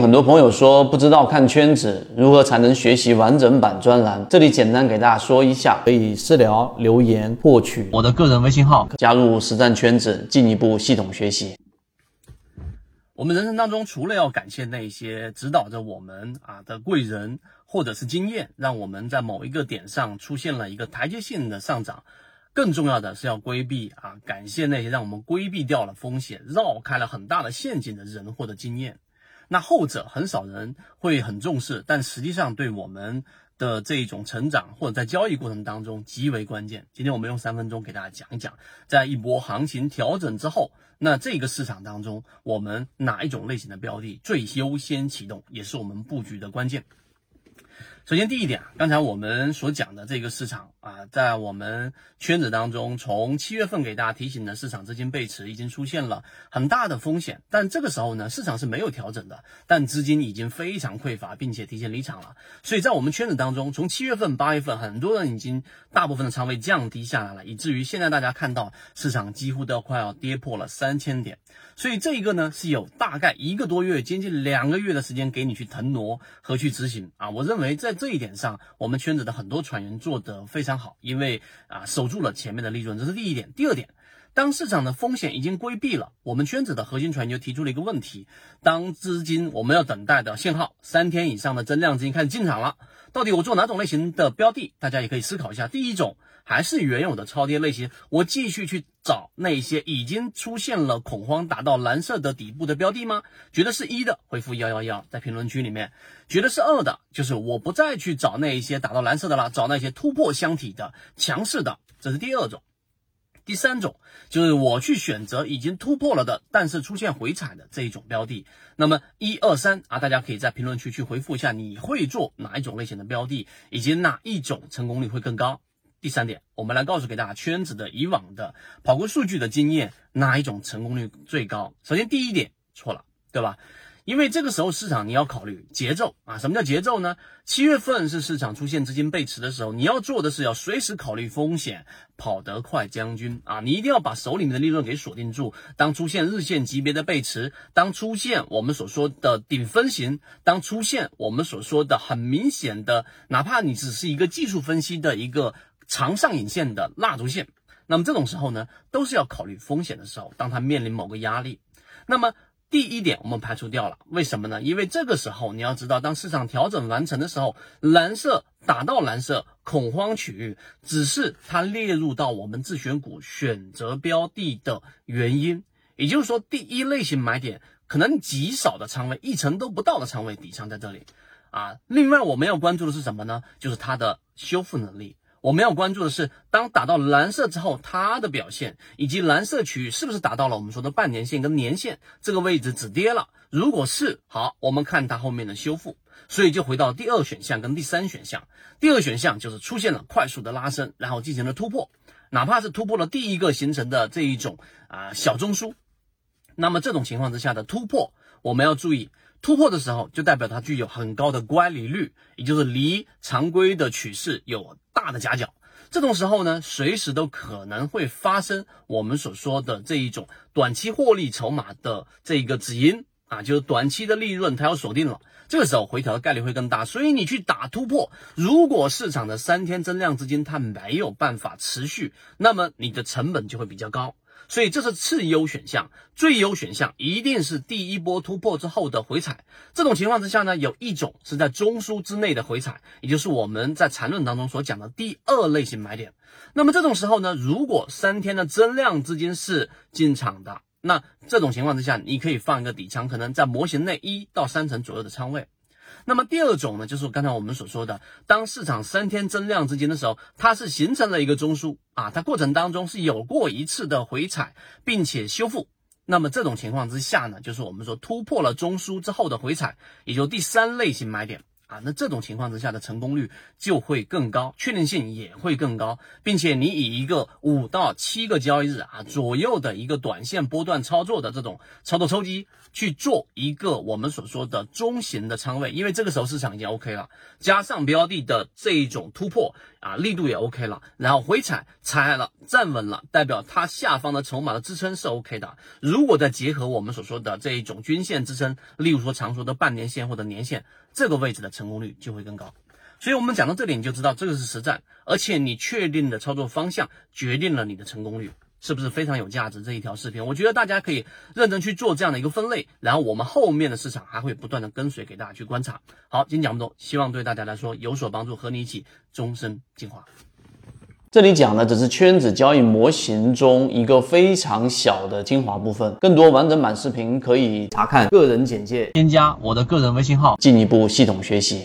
很多朋友说不知道看圈子如何才能学习完整版专栏，这里简单给大家说一下，可以私聊留言获取我的个人微信号，加入实战圈子，进一步系统学习。我们人生当中，除了要感谢那些指导着我们啊的贵人，或者是经验，让我们在某一个点上出现了一个台阶性的上涨，更重要的是要规避啊，感谢那些让我们规避掉了风险、绕开了很大的陷阱的人或者经验。那后者很少人会很重视，但实际上对我们的这一种成长或者在交易过程当中极为关键。今天我们用三分钟给大家讲一讲，在一波行情调整之后，那这个市场当中，我们哪一种类型的标的最优先启动，也是我们布局的关键。首先，第一点啊，刚才我们所讲的这个市场啊，在我们圈子当中，从七月份给大家提醒的市场资金背驰已经出现了很大的风险，但这个时候呢，市场是没有调整的，但资金已经非常匮乏，并且提前离场了。所以在我们圈子当中，从七月份、八月份，很多人已经大部分的仓位降低下来了，以至于现在大家看到市场几乎都要快要跌破了三千点。所以这一个呢，是有大概一个多月，接近两个月的时间给你去腾挪和去执行啊。我认为在这一点上，我们圈子的很多船员做得非常好，因为啊守住了前面的利润，这是第一点。第二点，当市场的风险已经规避了，我们圈子的核心船就提出了一个问题：当资金我们要等待的信号，三天以上的增量资金开始进场了，到底我做哪种类型的标的？大家也可以思考一下。第一种。还是原有的超跌类型，我继续去找那些已经出现了恐慌达到蓝色的底部的标的吗？觉得是一的，回复幺幺幺，在评论区里面。觉得是二的，就是我不再去找那一些达到蓝色的了，找那些突破箱体的强势的，这是第二种。第三种就是我去选择已经突破了的，但是出现回踩的这一种标的。那么一二三啊，大家可以在评论区去回复一下，你会做哪一种类型的标的，以及哪一种成功率会更高。第三点，我们来告诉给大家圈子的以往的跑过数据的经验，哪一种成功率最高？首先第一点错了，对吧？因为这个时候市场你要考虑节奏啊，什么叫节奏呢？七月份是市场出现资金背驰的时候，你要做的是要随时考虑风险，跑得快将军啊，你一定要把手里面的利润给锁定住。当出现日线级别的背驰，当出现我们所说的顶分型，当出现我们所说的很明显的，哪怕你只是一个技术分析的一个。长上影线的蜡烛线，那么这种时候呢，都是要考虑风险的时候。当它面临某个压力，那么第一点我们排除掉了，为什么呢？因为这个时候你要知道，当市场调整完成的时候，蓝色打到蓝色恐慌区域，只是它列入到我们自选股选择标的的原因。也就是说，第一类型买点可能极少的仓位，一成都不到的仓位底仓在这里啊。另外我们要关注的是什么呢？就是它的修复能力。我们要关注的是，当打到蓝色之后，它的表现，以及蓝色区域是不是达到了我们说的半年线跟年线这个位置止跌了？如果是好，我们看它后面的修复。所以就回到第二选项跟第三选项。第二选项就是出现了快速的拉升，然后进行了突破，哪怕是突破了第一个形成的这一种啊小中枢，那么这种情况之下的突破，我们要注意。突破的时候，就代表它具有很高的乖离率，也就是离常规的趋势有大的夹角。这种时候呢，随时都可能会发生我们所说的这一种短期获利筹码的这一个止盈啊，就是短期的利润它要锁定了，这个时候回调的概率会更大。所以你去打突破，如果市场的三天增量资金它没有办法持续，那么你的成本就会比较高。所以这是次优选项，最优选项一定是第一波突破之后的回踩。这种情况之下呢，有一种是在中枢之内的回踩，也就是我们在缠论当中所讲的第二类型买点。那么这种时候呢，如果三天的增量资金是进场的，那这种情况之下，你可以放一个底仓，可能在模型内一到三成左右的仓位。那么第二种呢，就是刚才我们所说的，当市场三天增量资金的时候，它是形成了一个中枢啊，它过程当中是有过一次的回踩，并且修复。那么这种情况之下呢，就是我们说突破了中枢之后的回踩，也就第三类型买点。啊，那这种情况之下的成功率就会更高，确定性也会更高，并且你以一个五到七个交易日啊左右的一个短线波段操作的这种操作抽机去做一个我们所说的中型的仓位，因为这个时候市场已经 OK 了，加上标的的这一种突破啊力度也 OK 了，然后回踩踩了站稳了，代表它下方的筹码的支撑是 OK 的。如果再结合我们所说的这一种均线支撑，例如说常说的半年线或者年线。这个位置的成功率就会更高，所以我们讲到这里，你就知道这个是实战，而且你确定的操作方向决定了你的成功率，是不是非常有价值？这一条视频，我觉得大家可以认真去做这样的一个分类，然后我们后面的市场还会不断的跟随给大家去观察。好，今天讲这么多，希望对大家来说有所帮助，和你一起终身进化。这里讲的只是圈子交易模型中一个非常小的精华部分，更多完整版视频可以查看个人简介，添加我的个人微信号，进一步系统学习。